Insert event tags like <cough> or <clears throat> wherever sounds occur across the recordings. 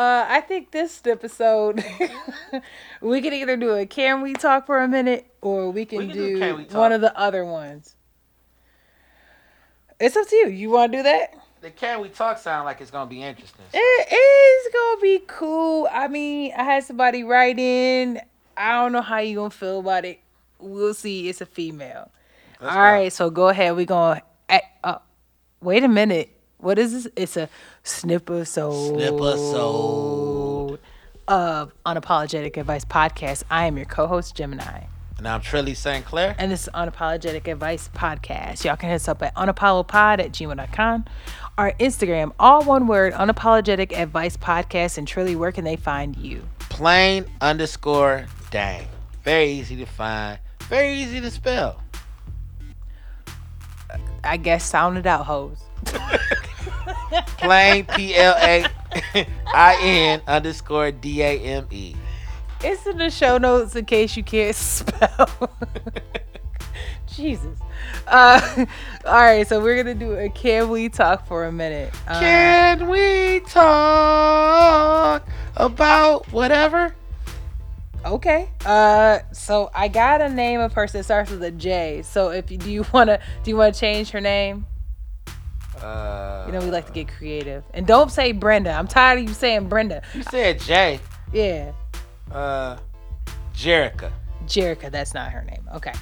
uh, I think this episode <laughs> we can either do a can we talk for a minute or we can, We can do do, Can one of the other ones. It's up to you. You want to do that? The can we talk sound like it's gonna be interesting. It is gonna be cool. I mean, I had somebody write in. I don't know how you gonna feel about it. We'll see. It's a female. Let's All go. right, so go ahead. We're gonna. Uh, wait a minute. What is this? It's a snipper soul. Snipper soul. Of Unapologetic Advice Podcast. I am your co-host Gemini, And I'm Trilly St. Clair. and this is Unapologetic Advice Podcast. Y'all can hit us up at unapolopod at gmail.com. Our Instagram, all one word, Unapologetic Advice Podcast. And Trilly, where can they find you? Plain underscore Dame. Very easy to find. Very easy to spell. I guess sound it out, hoes. <laughs> Plain P L A I N underscore D A M E. It's in the show notes in case you can't <laughs> spell. Jesus. Uh, all right, so we're gonna do a can we talk for a minute? Uh, Can we talk about whatever? okay. Uh, so I got a name a person that starts with a J. So if you do you wanna do you wanna change her name? Uh, You know we like to get creative, and don't say Brenda. I'm tired of you saying Brenda. you said J. Yeah, Uh, Jerica. Jerica. That's not her name. Okay.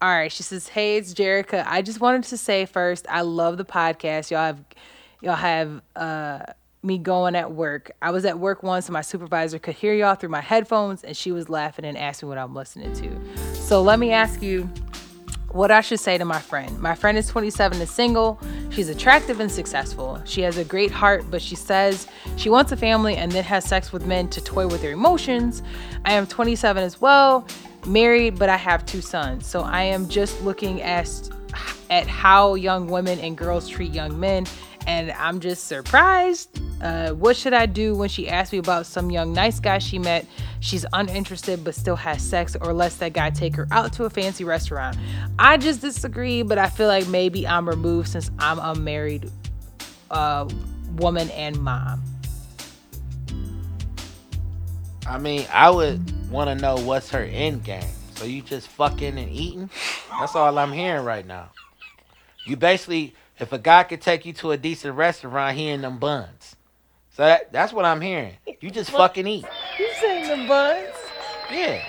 All right. She says, "Hey, it's Jerica. I just wanted to say first, I love the podcast. Y'all have, y'all have uh, me going at work. I was at work once, and my supervisor could hear y'all through my headphones, and she was laughing and asked me what I'm listening to. So let me ask you." What I should say to my friend. My friend is 27 and single. She's attractive and successful. She has a great heart, but she says she wants a family and then has sex with men to toy with their emotions. I am 27 as well, married, but I have two sons. So I am just looking at at how young women and girls treat young men and I'm just surprised. Uh, what should I do when she asks me about some young nice guy she met? She's uninterested but still has sex, or lets that guy take her out to a fancy restaurant. I just disagree, but I feel like maybe I'm removed since I'm a married uh, woman and mom. I mean, I would want to know what's her end game. So you just fucking and eating? That's all I'm hearing right now. You basically, if a guy could take you to a decent restaurant, he in them buns. So that, that's what I'm hearing. You just fucking eat. You saying the buns? Yeah.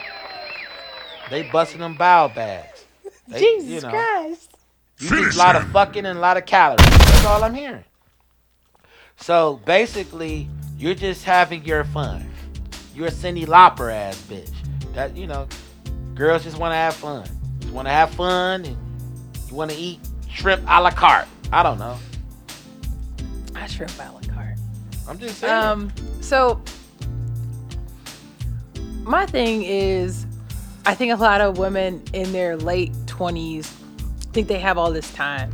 They busting them bowel bags. They- Jesus you know, Christ. You just a lot of fucking and a lot of calories. That's all I'm hearing. So basically, you're just having your fun. You're a Cyndi Lauper ass bitch. That you know, girls just want to have fun. Just want to have fun, and you want to eat shrimp a la carte. I don't know. I shrimp a la carte. I'm just saying. Um, so my thing is, I think a lot of women in their late twenties think they have all this time,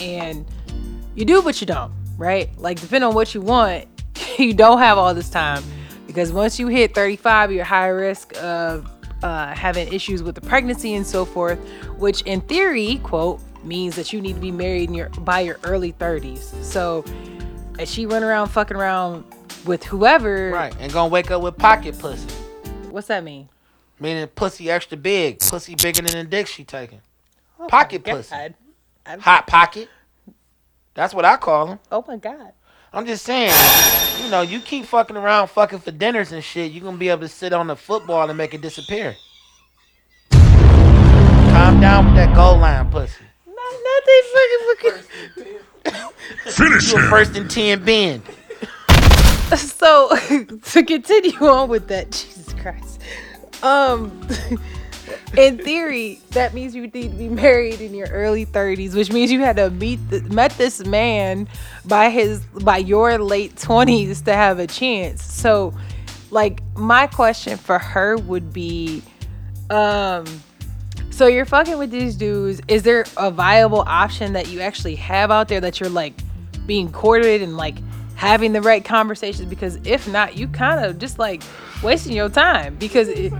and you do, but you don't, right? Like, depending on what you want, <laughs> you don't have all this time because once you hit 35, you're high risk of uh, having issues with the pregnancy and so forth, which in theory, quote, means that you need to be married in your by your early 30s. So, and she run around fucking around with whoever. right, and gonna wake up with pocket pussy, What's that mean? meaning pussy extra big, pussy bigger than the dick she taking. Oh Pocket pussy. I'm- Hot pocket. That's what I call them. Oh my god. I'm just saying, you know, you keep fucking around, fucking for dinners and shit, you're gonna be able to sit on the football and make it disappear. Calm down with that goal line pussy. Not, not they fucking Finish You him. first and ten bend. fucking. <laughs> So <laughs> to continue on with that, Jesus Christ. Um, <laughs> in theory, that means you need to be married in your early 30s, which means you had to meet the, met this man by his by your late 20s to have a chance. So, like, my question for her would be, um. So you're fucking with these dudes. Is there a viable option that you actually have out there that you're like being courted and like having the right conversations? Because if not, you kind of just like wasting your time. Because it,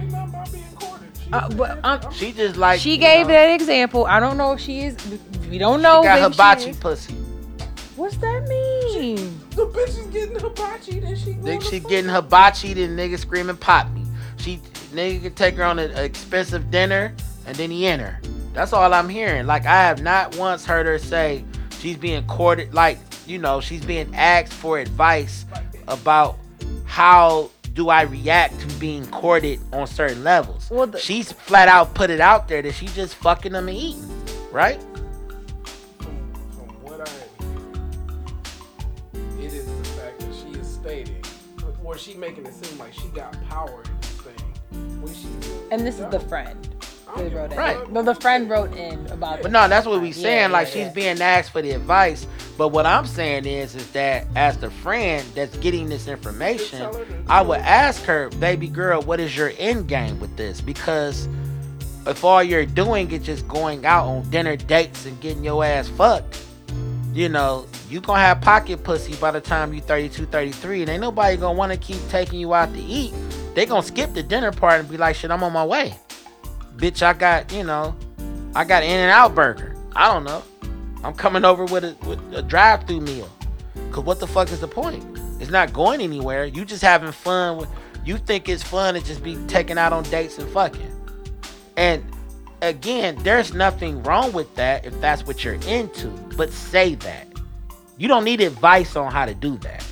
uh, but, um, She just like she gave know, that example. I don't know if she is. We don't know. She got if she hibachi is. pussy. What's that mean? mean? The bitch is getting hibachi, then she. Nigga, going she getting fuck. hibachi, then nigga screaming pop me. She nigga can take her on an expensive dinner, and then he in her. That's all I'm hearing. Like I have not once heard her say she's being courted. Like you know, she's being asked for advice about how do I react to being courted on certain levels. Well, the- she's flat out put it out there that she just fucking them and eating, right? From, from what I am hearing, it is the fact that she is stating, or she making it seem like she got power in this thing. When she And this is the friend who wrote in. Right. No, the friend wrote in about. It. But no, that's what we Yeah, saying. like yeah, she's yeah. being asked for the advice. But what I'm saying is, is that as the friend that's getting this information, Tell her to- I would ask her, baby girl, what is your end game with this? Because if all you're doing is just going out on dinner dates and getting your ass fucked, you know, you gonna have pocket pussy by the time you 32, 33, and ain't nobody gonna want to keep taking you out to eat. They gonna skip the dinner part and be like, shit, I'm on my way. Bitch, I got, you know, I got In-N-Out Burger. I don't know. I'm coming over with a with a drive through meal. Cause what the fuck is the point? It's not going anywhere. You just having fun with you think it's fun to just be taken out on dates and fucking. And again, there's nothing wrong with that if that's what you're into. But say that. You don't need advice on how to do that.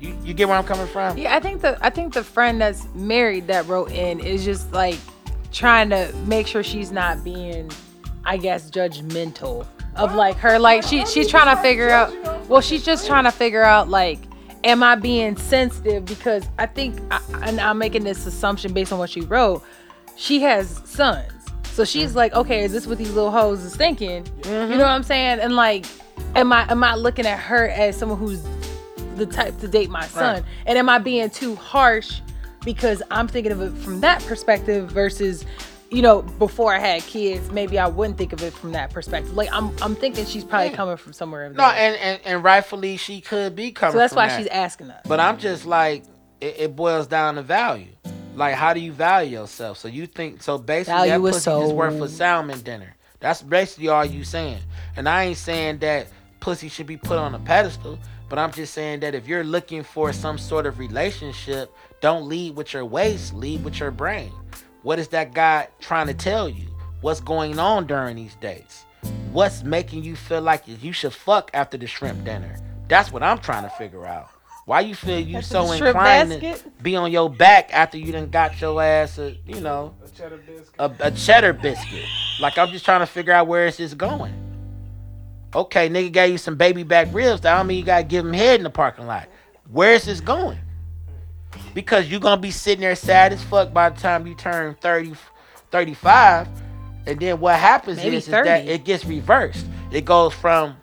You you get where I'm coming from? Yeah, I think the I think the friend that's married that wrote in is just like trying to make sure she's not being, I guess, judgmental of like her like she she's trying to figure out. Well, she's just trying to figure out like, am I being sensitive? Because I think, I, and I'm making this assumption based on what she wrote. She has sons, so she's like, okay, is this what these little hoes is thinking? You know mm-hmm. what I'm saying? And like, am I am I looking at her as someone who's the type to date my son? Right. And am I being too harsh because I'm thinking of it from that perspective versus, you know, before I had kids, maybe I wouldn't think of it from that perspective. Like I'm I'm thinking she's probably coming from somewhere. in No, and, and, and rightfully she could be coming. so that's why that. she's asking us. But I'm just like, it, it boils down to value. Like, how do you value yourself? So you think so? Basically, Value that pussy is worth a salmon dinner. That's basically all you saying. And I ain't saying that pussy should be put on a pedestal. But I'm just saying that if you're looking for some sort of relationship, don't lead with your waist, lead with your brain. What is that guy trying to tell you? What's going on during these dates? What's making you feel like you should fuck after the shrimp dinner? That's what I'm trying to figure out. Why you feel you After so the shrimp inclined to be on your back after you done got your ass a, you know, A cheddar biscuit. a, a cheddar biscuit? Like I'm just trying to figure out where is this going. Okay, nigga gave you some baby back ribs. That don't mean you gotta give him head in the parking lot. Where is this going? Because you're gonna be sitting there sad as fuck by the time you turn 30, 35. And then what happens is, is that it gets reversed. It goes from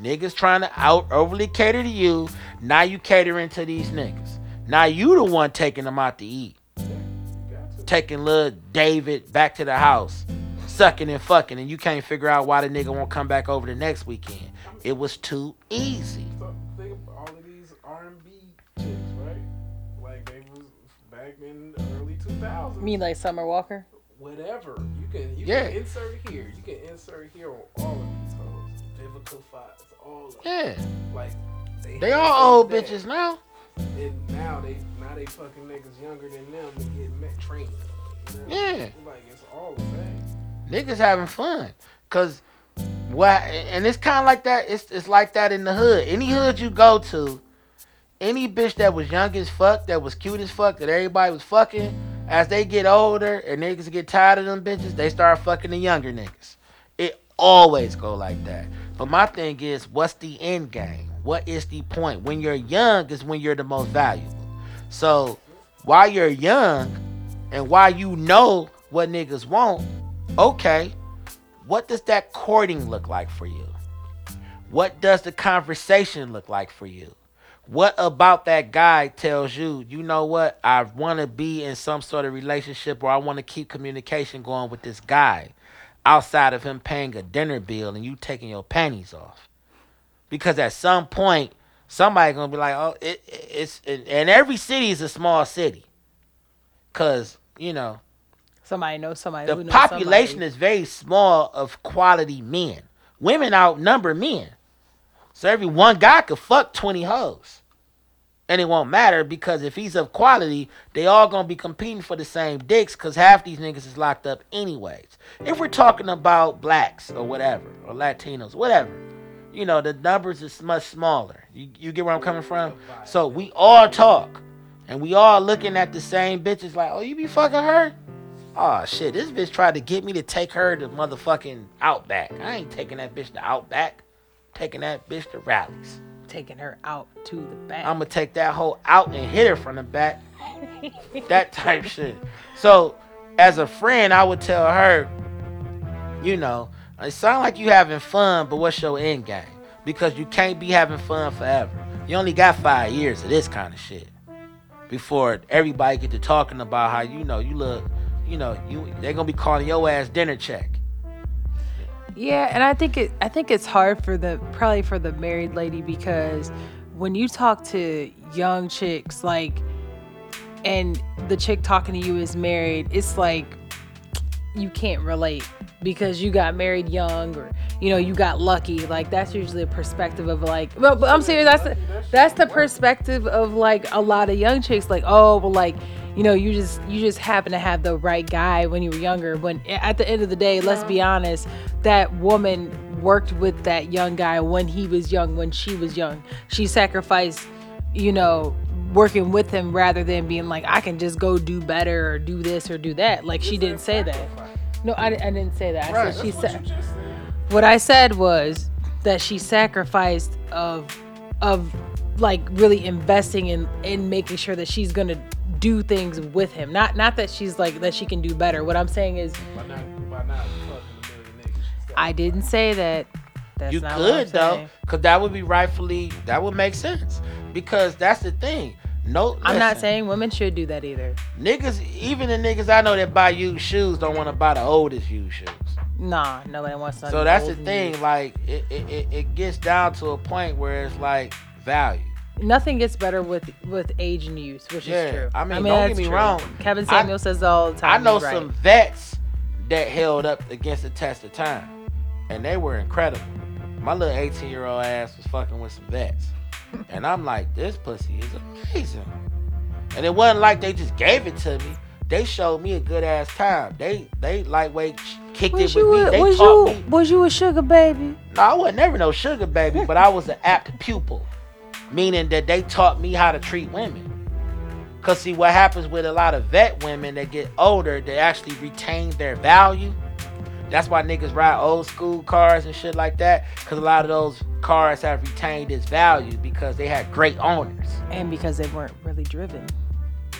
niggas trying to out overly cater to you. Now you catering to these niggas. Now you the one taking them out to eat. Taking little David back to the house, sucking and fucking, and you can't figure out why the nigga won't come back over the next weekend. It was too easy. 2000s. You mean like Summer Walker? whatever. You can you Yeah. can insert here. You can insert here on all of these hoes. Vivica Fox, all of them. Yeah, Like they have all old that. bitches now. And now they now they fucking niggas younger than them to get met trained. You know? Yeah. Like it's all the same. niggas having fun. Cause what and it's kinda like that, it's it's like that in the hood. Any hood you go to, any bitch that was young as fuck, that was cute as fuck, that everybody was fucking, as they get older and niggas get tired of them bitches, they start fucking the younger niggas. It always go like that. But my thing is, what's the end game? What is the point? When you're young is when you're the most valuable. So while you're young and while you know what niggas want, okay, what does that courting look like for you? What does the conversation look like for you? What about that guy tells you, you know what, I want to be in some sort of relationship or I want to keep communication going with this guy outside of him paying a dinner bill and you taking your panties off? Because at some point, somebody going to be like, oh, it, it- it's, and and every city is a small city. Because, you know, Somebody knows somebody. the who knows population somebody. is very small of quality men. Women outnumber men. So every one guy could fuck 20 hoes. And it won't matter because if he's of quality, they all gonna be competing for the same dicks because half these niggas is locked up anyways. If we're talking about blacks or whatever, or Latinos, whatever, you know, the numbers is much smaller. You, you get where I'm coming from? So we all talk. And we all looking at the same bitches like, oh, you be fucking her? Oh shit, this bitch tried to get me to take her to motherfucking Outback. I ain't taking that bitch to Outback. Taking that bitch to Rally's. Taking her out to the back. I'ma take that hoe out and hit her from the back. that type shit. So, as a friend, I would tell her, you know, it sound like you having fun, but what's your end game? Because you can't be having fun forever. You only got five years of this kind of shit before everybody get to talking about how you know you look. You know, you they're gonna be calling your ass dinner check. Yeah, and I think it I think it's hard for the probably for the married lady because when you talk to young chicks like and the chick talking to you is married, it's like you can't relate because you got married young or you know you got lucky. Like that's usually a perspective of like well but i'm serious that's the, that's the perspective of like a lot of young chicks like oh well like you know you just you just happen to have the right guy when you were younger. When at the end of the day let's be honest that woman worked with that young guy when he was young when she was young. She sacrificed you know working with him rather than being like i can just go do better or do this or do that like she didn't say that no i, I didn't say that i Right, said she That's what said you just said. what I said was that she sacrificed of of like really investing in in making sure that she's gonna do things with him. Not not that she's like that she can do better. What I'm saying is By not, by not fucking a million niggas. she said. I didn't say that. That's you not what I'm could though, cause that would be rightfully that would make sense. Because that's the thing. No, I'm not saying women should do that either. niggas. Even the niggas I know that buy used shoes don't want to buy the oldest used shoes. Nah, nobody wants to. So that's the thing. Like it, it, it, gets down to a point where it's like value. Nothing gets better with with age and use, which Yeah, is true. I mean, don't get me true. wrong. Kevin I- Samuel says all the time. I know right. some vets that held up against the test of time, and they were incredible. My little 18 year old ass was fucking with some vets, and I'm like, this pussy is amazing. And it wasn't like they just gave it to me. They showed me a good ass time. They they lightweight kicked Was it with me. a, They was taught you me. was you a sugar baby? No, I was never no sugar baby, but I was an apt pupil, meaning that they taught me how to treat women. Cause see, what happens with a lot of vet women that get older, they actually retain their value. That's why niggas ride old school cars and shit like that. Cause a lot of those cars have retained its value because they had great owners. And because they weren't really driven.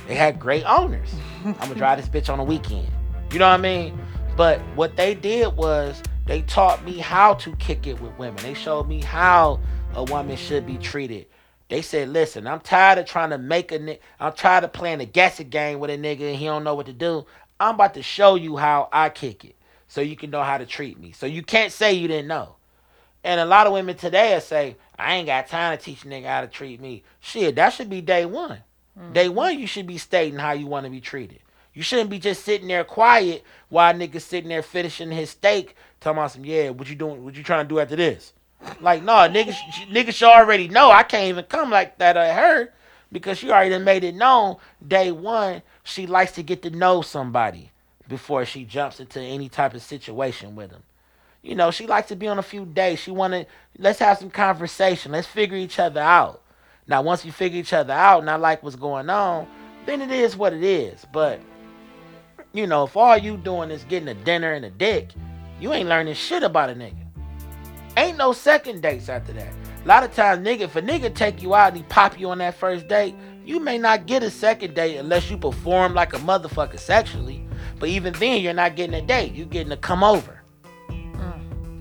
They had great owners. <laughs> I'm gonna drive this bitch on the weekend. You know what I mean? But what they did was they taught me how to kick it with women. They showed me how a woman should be treated. They said, "Listen, I'm tired of trying to make a nigga. I'm tired of playing a guessing game with a nigga and he don't know what to do. I'm about to show you how I kick it, so you can know how to treat me. So you can't say you didn't know." And a lot of women today will say, "I ain't got time to teach a nigga how to treat me." Shit, that should be day one. Mm. Day one, you should be stating how you want to be treated. You shouldn't be just sitting there quiet while niggas sitting there finishing his steak, talking about some, yeah, what you doing? What you trying to do after this? Like, no, niggas, niggas should already know. I can't even come like that at her because she already made it known. Day one, she likes to get to know somebody before she jumps into any type of situation with him. You know, she likes to be on a few days. She want to, let's have some conversation. Let's figure each other out. Now, once you figure each other out and I like what's going on, then it is what it is. But, you know, if all you doing is getting a dinner and a dick, you ain't learning shit about a nigga. Ain't no second dates after that. A lot of times, nigga, if a nigga take you out and he pop you on that first date, you may not get a second date unless you perform like a motherfucker sexually. But even then, you're not getting a date. You're getting a come over.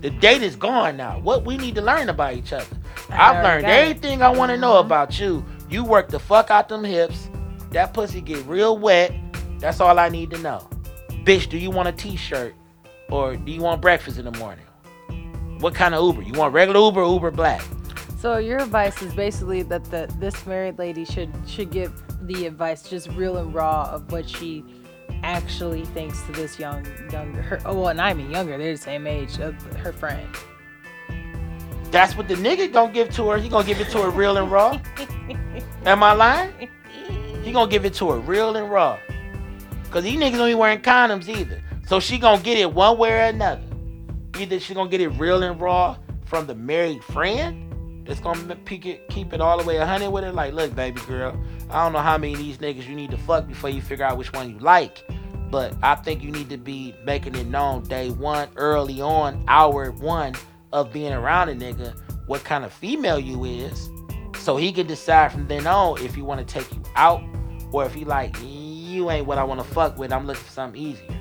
The date is gone now. What we need to learn about each other. I I've learned it. everything I want to know mm-hmm. about you. You work the fuck out them hips. That pussy get real wet. That's all I need to know. Bitch, do you want a t-shirt or do you want breakfast in the morning? What kind of Uber? You want regular Uber or Uber Black? So your advice is basically that the this married lady should should give the advice just real and raw of what she actually thinks to this young younger her oh well and I mean younger they're the same age of her friend. That's what the nigga gonna give to her. He gonna give it to her real and raw. Am I lying? He gonna give it to her real and raw. Cause these niggas don't be wearing condoms either. So she gonna get it one way or another. Either she gonna get it real and raw from the married friend that's gonna it, keep it all the way 100 with her. Like, look, baby girl, I don't know how many of these niggas you need to fuck before you figure out which one you like. But I think you need to be making it known day one, early on, hour one of being around a nigga, what kind of female you is. So he can decide from then on if he want to take you out or if he like, you ain't what I want to fuck with. I'm looking for something easier.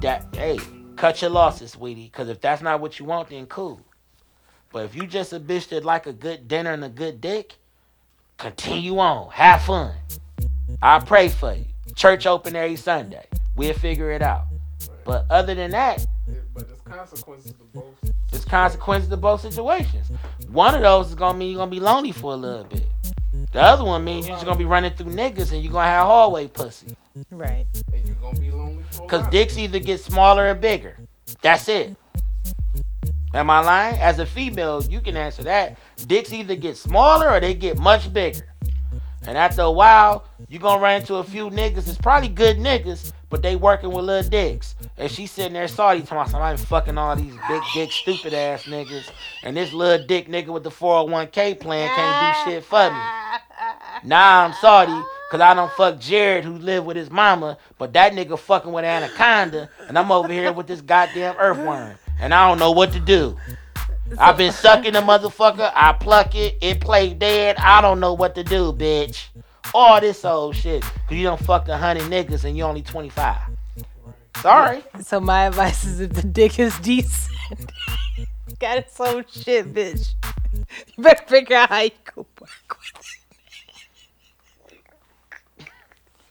That, hey, cut your losses, sweetie. Because if that's not what you want, then cool. But if you just a bitch that like a good dinner and a good dick, continue on. Have fun. I pray for you. Church open every Sunday. We'll figure it out. But other than that, It- but there's consequences to both. there's consequences to both situations. One of those is gonna mean you're gonna be lonely for a little bit. The other one means you're just gonna be running through niggas and you're gonna have hallway pussy. Right. And you're gonna be lonely for a Cause dicks either get smaller or bigger. That's it. Am I lying? As a female, you can answer that. Dicks either get smaller or they get much bigger. And after a while, you're gonna run into a few niggas. It's probably good niggas, but they working with little dicks. And she sitting there salty talking about somebody fucking all these big dick stupid ass niggas. And this little dick nigga with the 401k plan can't do shit for me. Now I'm salty because I don't fuck Jared who live with his mama, but that nigga fucking with Anaconda, and I'm over here with this goddamn earthworm, and I don't know what to do. I've been sucking the motherfucker, I pluck it, it play dead, I don't know what to do, bitch. All this old shit, cause you don't fuck a hundred niggas and you're only 25. Sorry. So my advice is if the dick is decent, <laughs> got its own shit, bitch. You better figure out how you go back with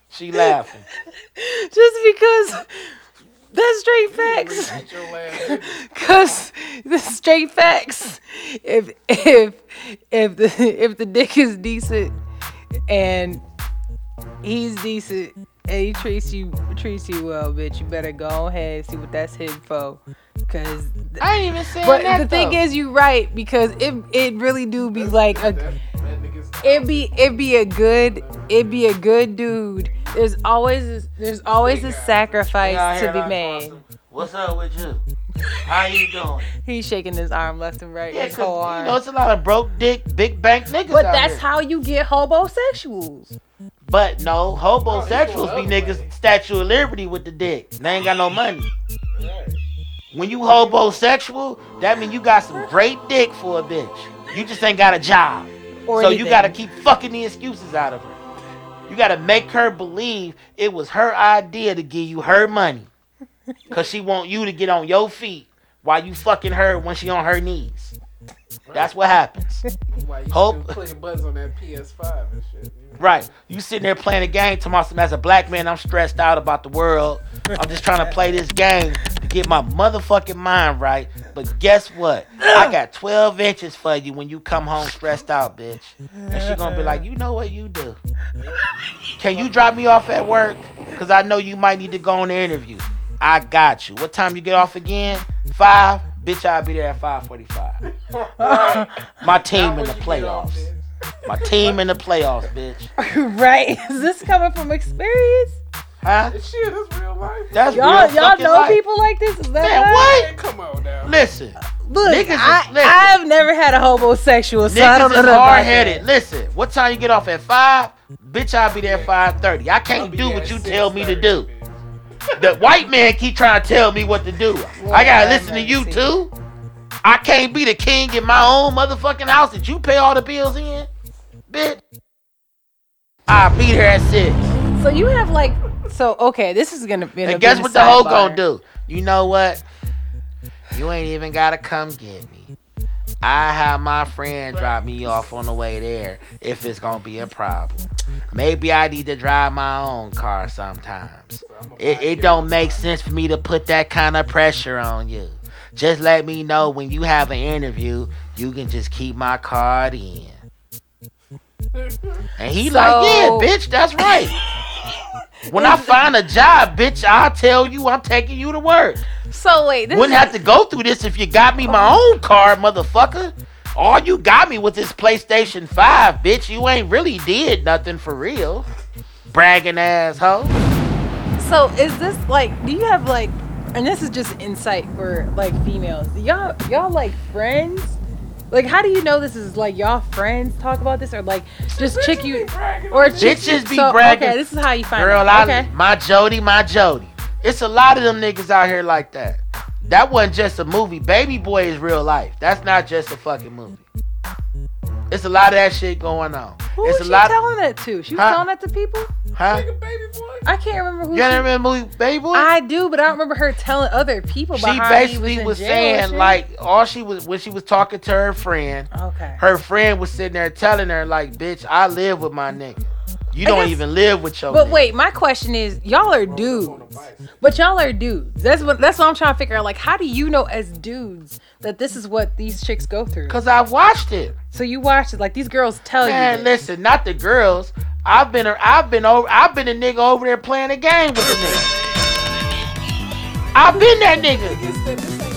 She laughing. <laughs> Just because that's straight facts. At your last Cause the straight facts. If if if the if the dick is decent and he's decent and he treats you treats you well, bitch, you better go ahead and see what that's hidden for. Cause I ain't even saying but that the thing is you right because it it really do be like a that, that it be it be a good it be a good dude. There's always there's always a sacrifice Y'all to be made. What's up with you? How you doing? <laughs> He's shaking his arm left and right. Yeah, his 'cause, whole you know, it's a lot of broke dick, big bank niggas But out that's here. how you get hobosexuals. But no, hobosexuals Oh, be niggas way. Statue of Liberty with the dick. They ain't got no money. When you hobosexual, that mean you got some great dick for a bitch. You just ain't got a job. Or so you gotta keep fucking the excuses out of her. You gotta make her believe it was her idea to give you her money. Cause she want you to get on your feet while you fucking her when she on her knees. That's what happens. Hope- clicking buttons on that PS5 and shit? you know? Right. You sitting there playing a game to myself as a black man, I'm stressed out about the world. I'm just trying to play this game to get my motherfucking mind right. But guess what? I got 12 inches for you when you come home stressed out, bitch. And she gonna be like, you know what you do? Can you drop me off at work? Cause I know you might need to go on the interview. I got you. What time you get off again? Five? Bitch, I'll be there at 545. <laughs> My team in the Now when you get off, playoffs. My team in the playoffs, bitch. <laughs> right? Is this coming from experience? Huh? Shit, that's real life. That's Y'all, real y'all know life. people like this? Is that Man, right? what? Man, come on now. Listen, Look, Niggas I, listen. I've never had a hobosexual, so I don't niggas know is hard headed. Listen, what time you get off at five? Bitch, I'll be there at five thirty. I can't do what you tell me to do. The white man keep trying to tell me what to do. I gotta have listen to you mercy. too. I can't be the king in my own motherfucking house that you pay all the bills in, bitch. I'll be there at six. So you have like, so okay, this is gonna be. And guess what the hoe gonna do? You know what? You ain't even gotta come get me. I have my friend drop me off on the way there if it's gonna be a problem. Maybe I need to drive my own car sometimes. It, it don't make sense for me to put that kind of pressure on you. Just let me know when you have an interview, you can just keep my card in. And he like, yeah, bitch, that's right. When I find a job, bitch, I'll tell you I'm taking you to work. So wait, this Wouldn't is, have to go through this if you got me my own car, motherfucker. all you got me with this PlayStation 5, bitch. You ain't really did nothing for real. Bragging asshole. So is this like? Do you have like? And this is just insight for like females. Y'all, y'all like friends? Like, how do you know this is like y'all friends talk about this, or like just chick you, or chick, Bitches be so, bragging. Okay, this is how you find Girl, out. I, Okay. my Jody, my Jody. It's a lot of them niggas out here like that. That wasn't just a movie. Baby Boy is real life. That's not just a fucking movie. It's a lot of that shit going on. Who it's was a she lot. telling that to? She was Huh? telling that to people? huh? Nigga, baby boy. I can't remember who. You she- ever remember the Baby Boy? I do, but I don't remember her telling other people she basically was, was, in jail and saying like all she was when she was talking to her friend. Okay. Her friend was sitting there telling her like, "Bitch, I live with my nigga. You I don't guess- even live with your." But nigga." wait, my question is, y'all are dudes, but y'all are dudes. That's what that's what I'm trying to figure out. Like, how do you know as dudes that this is what these chicks go through? Cause I watched it. So you watched it, like these girls tell Man, you. this. listen, not the girls. I've been, I've been over, I've been a nigga over there playing a game with the nigga. I've been that nigga.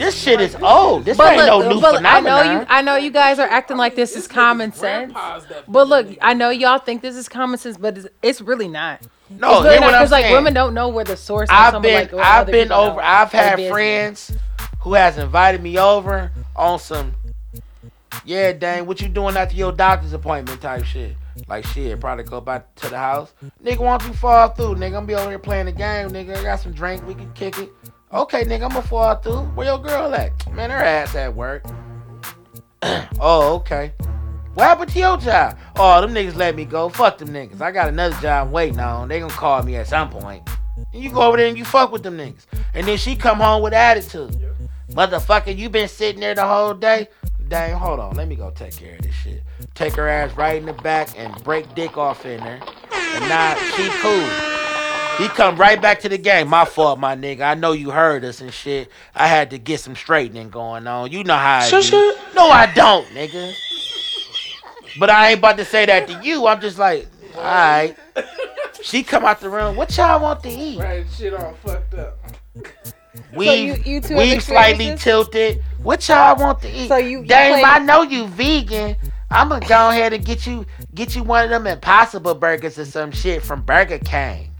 It's that- This ain't nothing new. This, is This shit is old. This But ain't no look, new but I know you. I know you guys are acting like this is common sense. grandpas that But look. I know y'all think this is common sense, but it's, it's really not. no, it's really hear not what I'm because like women don't know where the source. I've of, been, like, I've been over. know, I've had business. friends who has invited me over on some, yeah, dang, what you doing after your doctor's appointment type shit. Like shit, probably go back to the house. Nigga, why don't you fall through? Nigga, I'm gonna be over here playing the game. Nigga, I got some drink. We can kick it. Okay, nigga, I'm gonna fall through. Where your girl at? Man, her ass at work. <clears throat> oh, okay. What happened to your job? Oh, them niggas let me go. Fuck them niggas. I got another job waiting on. They gonna call me at some point. And you go over there and you fuck with them niggas. And then she come home with attitude. Motherfucker, you been sitting there the whole day? Dang, hold on. Let me go take care of this shit. Take her ass right in the back and break dick off in there. And now she cool. He come right back to the game. My fault, my nigga. I know you heard us and shit. I had to get some straightening going on. You know how I do. No, I don't, nigga. But I ain't about to say that to you. I'm just like, all right. She come out the room. What y'all want to eat? Right, shit all fucked up. We've, you- you two we've slightly tilted. What y'all want to eat? So you- you Dame, I know you vegan. I'm gonna go ahead and get you get you one of them impossible burgers or some shit from Burger King.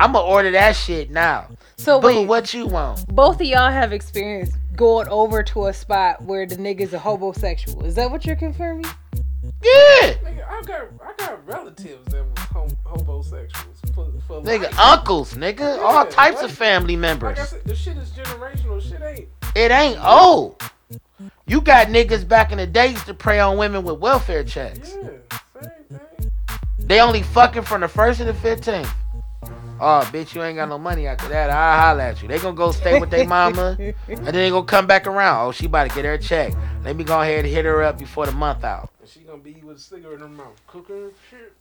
I'm gonna order that shit now. So Boo, wait, what you want? both of y'all have experienced going over to a spot where the nigga's a hobosexual. Is that what you're confirming? Yeah, Nigga, I got I got relatives that was hom- hobosexuals for, for nigga, life. uncles, nigga, all types right. of family members. Like I said, the shit is generational. Shit ain't. It ain't old. You got niggas back in the days to prey on women with welfare checks. Yeah, same thing. They only fucking from the first to the fifteenth. Oh, bitch, you ain't got no money after that. I'll holler at you. They gonna go stay with their mama, <laughs> and then they gonna come back around. Oh, she about to get her check. Let me go ahead and hit her up before the month out. And she gonna be with a cigarette in her mouth, cooking shit.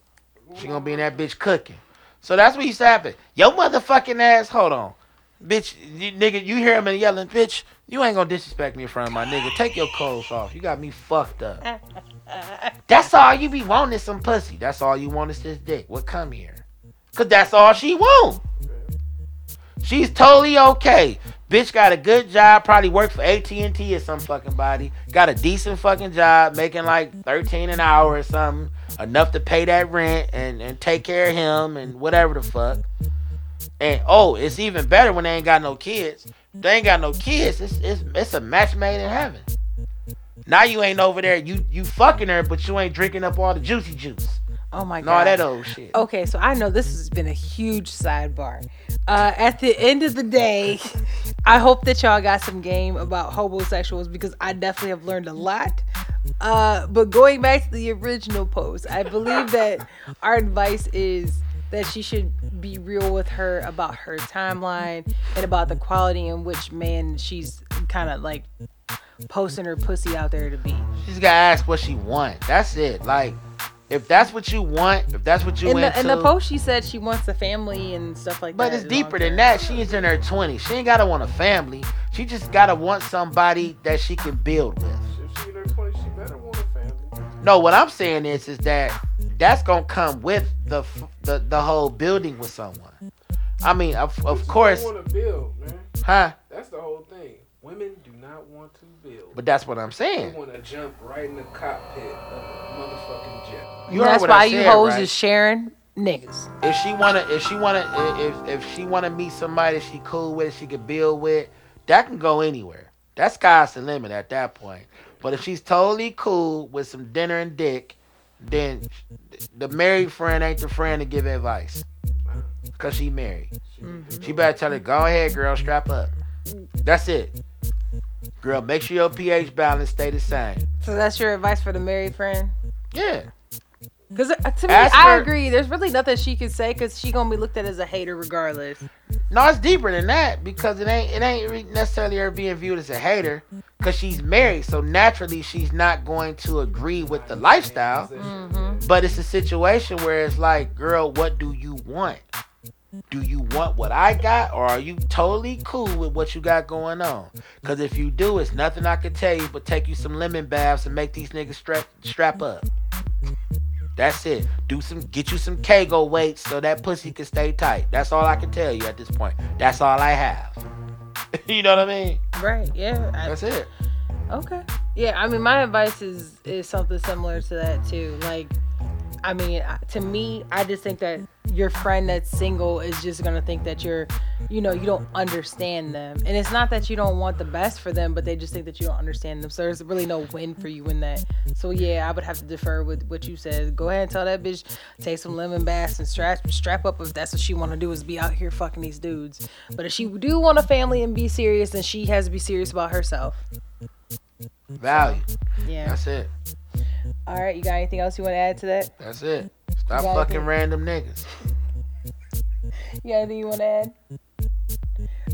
She gonna be in that bitch cooking. So that's what used to happen. Yo, motherfucking ass, hold on. Bitch, you, nigga, you hear him and yelling, bitch, you ain't gonna disrespect me in front of my nigga. Take your clothes off. You got me fucked up. <laughs> That's all you be wanting is some pussy. That's all you want is this dick. What come here? Cause that's all she want. She's totally okay. Bitch got a good job, probably worked for AT&T or some fucking body. Got a decent fucking job, making like 13 an hour or something. Enough to pay that rent and, and take care of him and whatever the fuck. And oh, it's even better when they ain't got no kids. They ain't got no kids. It's it's it's a match made in heaven. Now you ain't over there. You you fucking her, but you ain't drinking up all the juicy juice Oh my god. all that old shit. Okay, so I know this has been a huge sidebar. Uh, at the end of the day, I hope that y'all got some game about hobosexuals because I definitely have learned a lot. Uh, but going back to the original post, I believe <laughs> that our advice is that she should be real with her about her timeline and about the quality in which man she's kind of like posting her pussy out there to be. She's gotta ask what she wants. That's it. Like, if that's what you want, if that's what you In into, in the post, she said she wants a family and stuff like but that. But it's deeper than that. She's in her 20s. She ain't gotta want a family. She just gotta want somebody that she can build with. If she in her 20s, she better want a family. No, what I'm saying is, is that that's gonna come with the the, the whole building with someone. I mean, of, of course, you want to build, man. huh? That's the whole thing. Women do not not want to build. But that's what I'm They saying. want to jump right in the cockpit of a motherfucking jet. You That's why I you said, hoes right? is sharing niggas. if she wanna if she wanna if if she wanna meet somebody she cool with she could build with that can go anywhere that sky's the limit at that point but if she's totally cool with some dinner and dick then the married friend ain't the friend to give advice because she married Mm-hmm. she better tell her go ahead girl strap up that's it girl make sure your ph balance stay the same So that's your advice for the married friend? yeah Because to me, Ask I her- agree. There's really nothing she can say because she gonna be looked at as a hater regardless. No, it's deeper than that because it ain't it ain't re- necessarily her being viewed as a hater because she's married, so naturally she's not going to agree with the lifestyle. Mm-hmm. But it's a situation where it's like, girl, what do you want? Do you want what I got, or are you totally cool with what you got going on? Because if you do, it's nothing I can tell you but take you some lemon baths and make these niggas strap strap up. That's it. Do some, get you some Kegel weights so that pussy can stay tight. That's all I can tell you at this point. That's all I have. <laughs> you know what I mean? Right? Yeah. I- That's it. Okay. Yeah, I mean, my advice is is something similar to that too. Like, I mean, uh, to me, I just think that your friend that's single is just gonna think that you're, you know, you don't understand them, and it's not that you don't want the best for them, but they just think that you don't understand them. So there's really no win for you in that. So yeah, I would have to defer with what you said. Go ahead and tell that bitch take some lemon baths and strap strap up if that's what she want to do is be out here fucking these dudes. But if she do want a family and be serious, then she has to be serious about herself. Value. Yeah. That's it. All right, you got anything else you want to add to that? That's it. Stop fucking anything? random niggas. You got anything you want to add?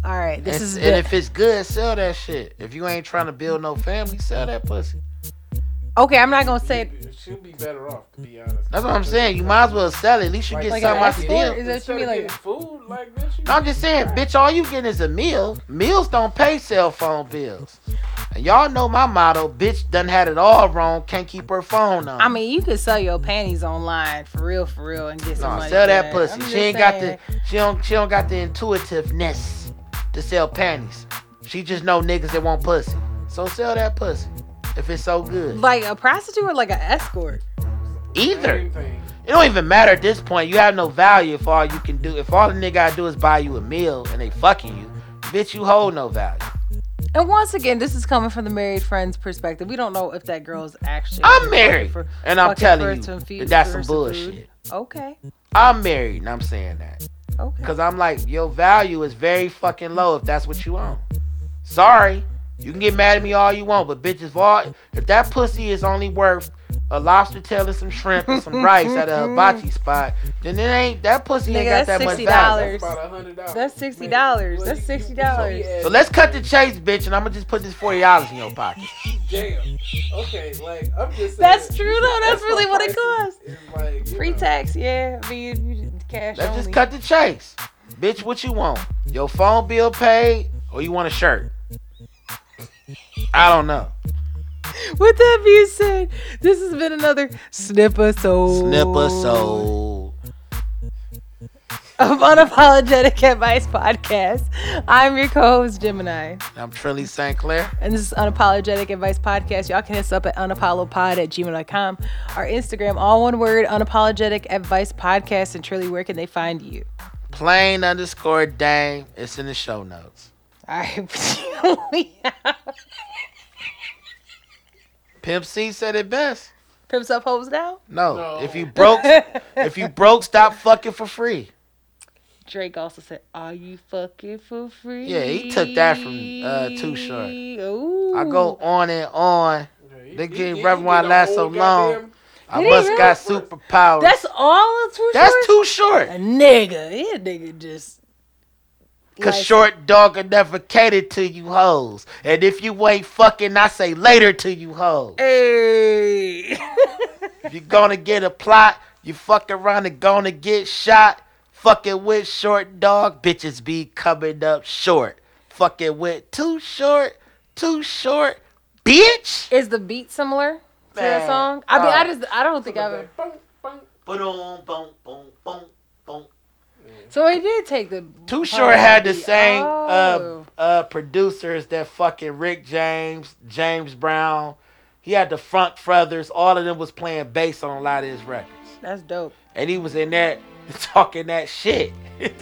All right, this and, is and the- if it's good, sell that shit. If you ain't trying to build no family, sell that pussy. okay. I'm not gonna say She'll be better off, to be honest. That's what I'm saying. You might as well sell it. At least you get Like something an out the deal. Is that what you mean, like- food, like bitch. you No, I'm just saying, bitch, all you getting is a meal. Meals don't pay cell phone bills. And y'all know my motto, bitch done had it all wrong, can't keep her phone on. I mean, you could sell your panties online for real, for real, and get some no, money. sell that pussy. I'm She just ain't got the she don't she don't got the intuitiveness to sell panties. She just know niggas that want pussy. So sell that pussy. If it's so good. like a prostitute or like an escort. Either. Same thing. It don't even matter at this point. You have no value if all you can do if all the nigga gotta do is buy you a meal and they fucking you, bitch, you hold no value. And once again, this is coming from the married friend's perspective. We don't know if that girl's actually. I'm married. for- And I'm telling you that that's some bullshit. food. Okay. I'm married and I'm saying that. Okay. Cause I'm like, your value is very fucking low if that's what you own. Sorry. You can get mad at me all you want, but bitches, if that pussy is only worth a lobster tail and some shrimp and some rice at a hibachi <laughs> spot, then it ain't that pussy ain't got that that's much $60. value. That's about a hundred dollars. That's $60. That's you- you- $60. you- So let's cut the chase, bitch, and I'm gonna just put this forty dollars in your pocket. <laughs> Damn. Okay, like I'm just. Saying, That's true, though. <laughs> That's my really what it costs. is Like, you Free tax, yeah. I mean, you just cash Let's only. just cut the chase, bitch. What you want? Your phone bill paid, or you want a shirt? I don't know. With that being said, this has been another snipper soul. Snipper soul. of Unapologetic Advice Podcast. I'm your co-host Gemini, I'm Trilly St. Clair. and this is Unapologetic Advice Podcast. Y'all can hit us up at unapollopod at gmail.com. Our Instagram, all one word, Unapologetic Advice Podcast. And Trilly, where can they find you? Plain underscore Dame. It's in the show notes. All right. <laughs> we out. Pimp C said it best. Pimps up, hoes down. No, No. if you broke, if you broke, stop fucking for free. Drake also said, "Are you fucking for free?" Yeah, he took that from, uh, Too Short. Ooh. I go on and on. They he- get he- Reverend he why did a last so long. I Did he must really? got superpowers. That's all. of Too Short. That's too short. A nigga, yeah, nigga, just. Cause like- short dog will never cater to you hoes. And if you ain't fucking, I say later to you hoes. Hey. If <laughs> you gonna get a plot, you fuck around and gonna get shot. Fucking with short dog, bitches be coming up short. Fucking with too short, too short, bitch. Is the beat similar to that song? I mean, uh, I just, I don't think I've. ever- Boom, boom. Boom, boom, boom, boom, boom. So he did take the. Too Short had the same Oh. uh, uh, producers that fucking Rick James, James Brown. He had the Front Brothers. All of them was playing bass on a lot of his records. That's dope. And he was in there <laughs> talking that shit. <laughs>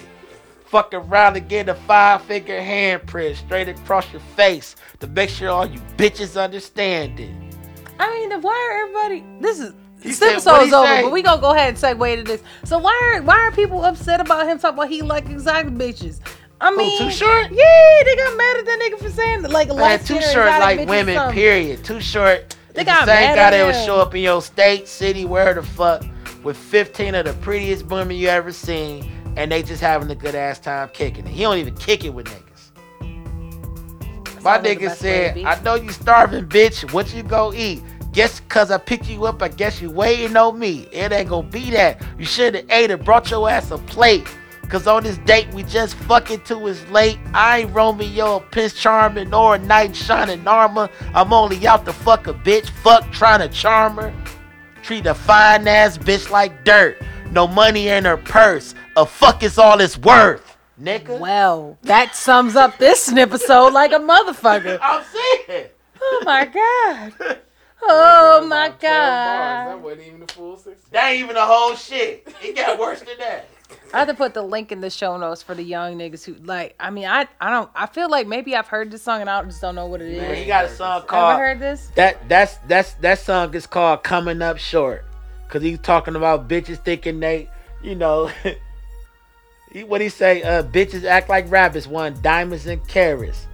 Fucking around and get a five finger handprint straight across your face to make sure all you bitches understand it. I mean, why are everybody? This is. This said- episode's over, say? but we gonna go ahead and segue to this. So why are why are people upset about him talking about he like exotic bitches? I oh, mean, Too Short? Yeah, they got mad at that nigga for saying like light too short like women, period. Too short. They got the same mad guy at that would show up in your state, city, where the fuck, with 15 of the prettiest women you ever seen, and they just having a good ass time kicking it. He don't even kick it with niggas. My like the nigga best way to said. I know you starving, bitch. What you go eat? Guess cause I picked you up, I guess you waiting on me. It ain't gonna be that. You should have ate it, brought your ass a plate. Cause on this date we just fucking to is late. I ain't Romeo, Prince Charming, nor a knight in shining armor. I'm only out to fuck a bitch, fuck trying to charm her. Treat a fine ass bitch like dirt. No money in her purse. A fuck is all it's worth, nigga. Well, that sums up this episode like a motherfucker. <laughs> I'm saying. Oh my god. <laughs> Oh my 12 bars. That god. wasn't even the full 16. That ain't even the whole shit. It got worse than that. I have to put the link in the show notes for the young niggas who like. I mean, I I don't. I feel like maybe I've heard this song and I just don't know what it is. Man, he got a song Ever called heard this? that. That's that's that song is called "Coming Up Short," cause he's talking about bitches thinking they, you know, <laughs> he, what he say? Uh, bitches act like rabbits, want diamonds and carrots.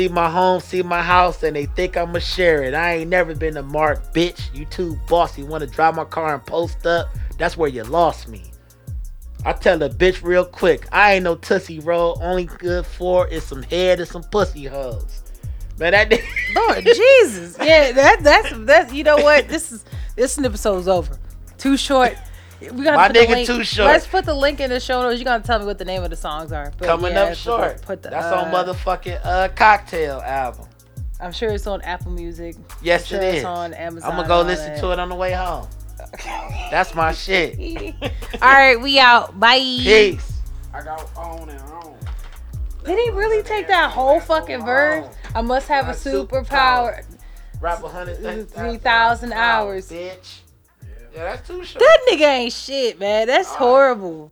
See my home, see my house, and they think I'ma share it. I ain't never been a mark, bitch. You too bossy. Want to drive my car and post up? That's where you lost me. I tell a bitch real quick, I ain't no Tootsie Roll. Only good for is some head and some pussy hoes. Man, that nigga. <laughs> Lord Jesus. Yeah, that that's that. You know what? This is this episode's over. Too short. We got My put the nigga link. Too Short. Let's put the link in the show notes. You're gonna tell me what the name of the songs are. But Coming yeah, up short. Put the, That's uh, on motherfucking uh cocktail album. I'm sure it's on Apple Music. Yes, I'm sure it it's on Amazon. I'm gonna go listen that. to it on the way home. That's my shit. <laughs> All right, we out. Bye. Peace. I got on and on. Did he really take that whole fucking verse? I must have a superpower. Rap 100 3,000 hours. Bitch. Yeah, that's too short. That nigga ain't shit, man. That's horrible.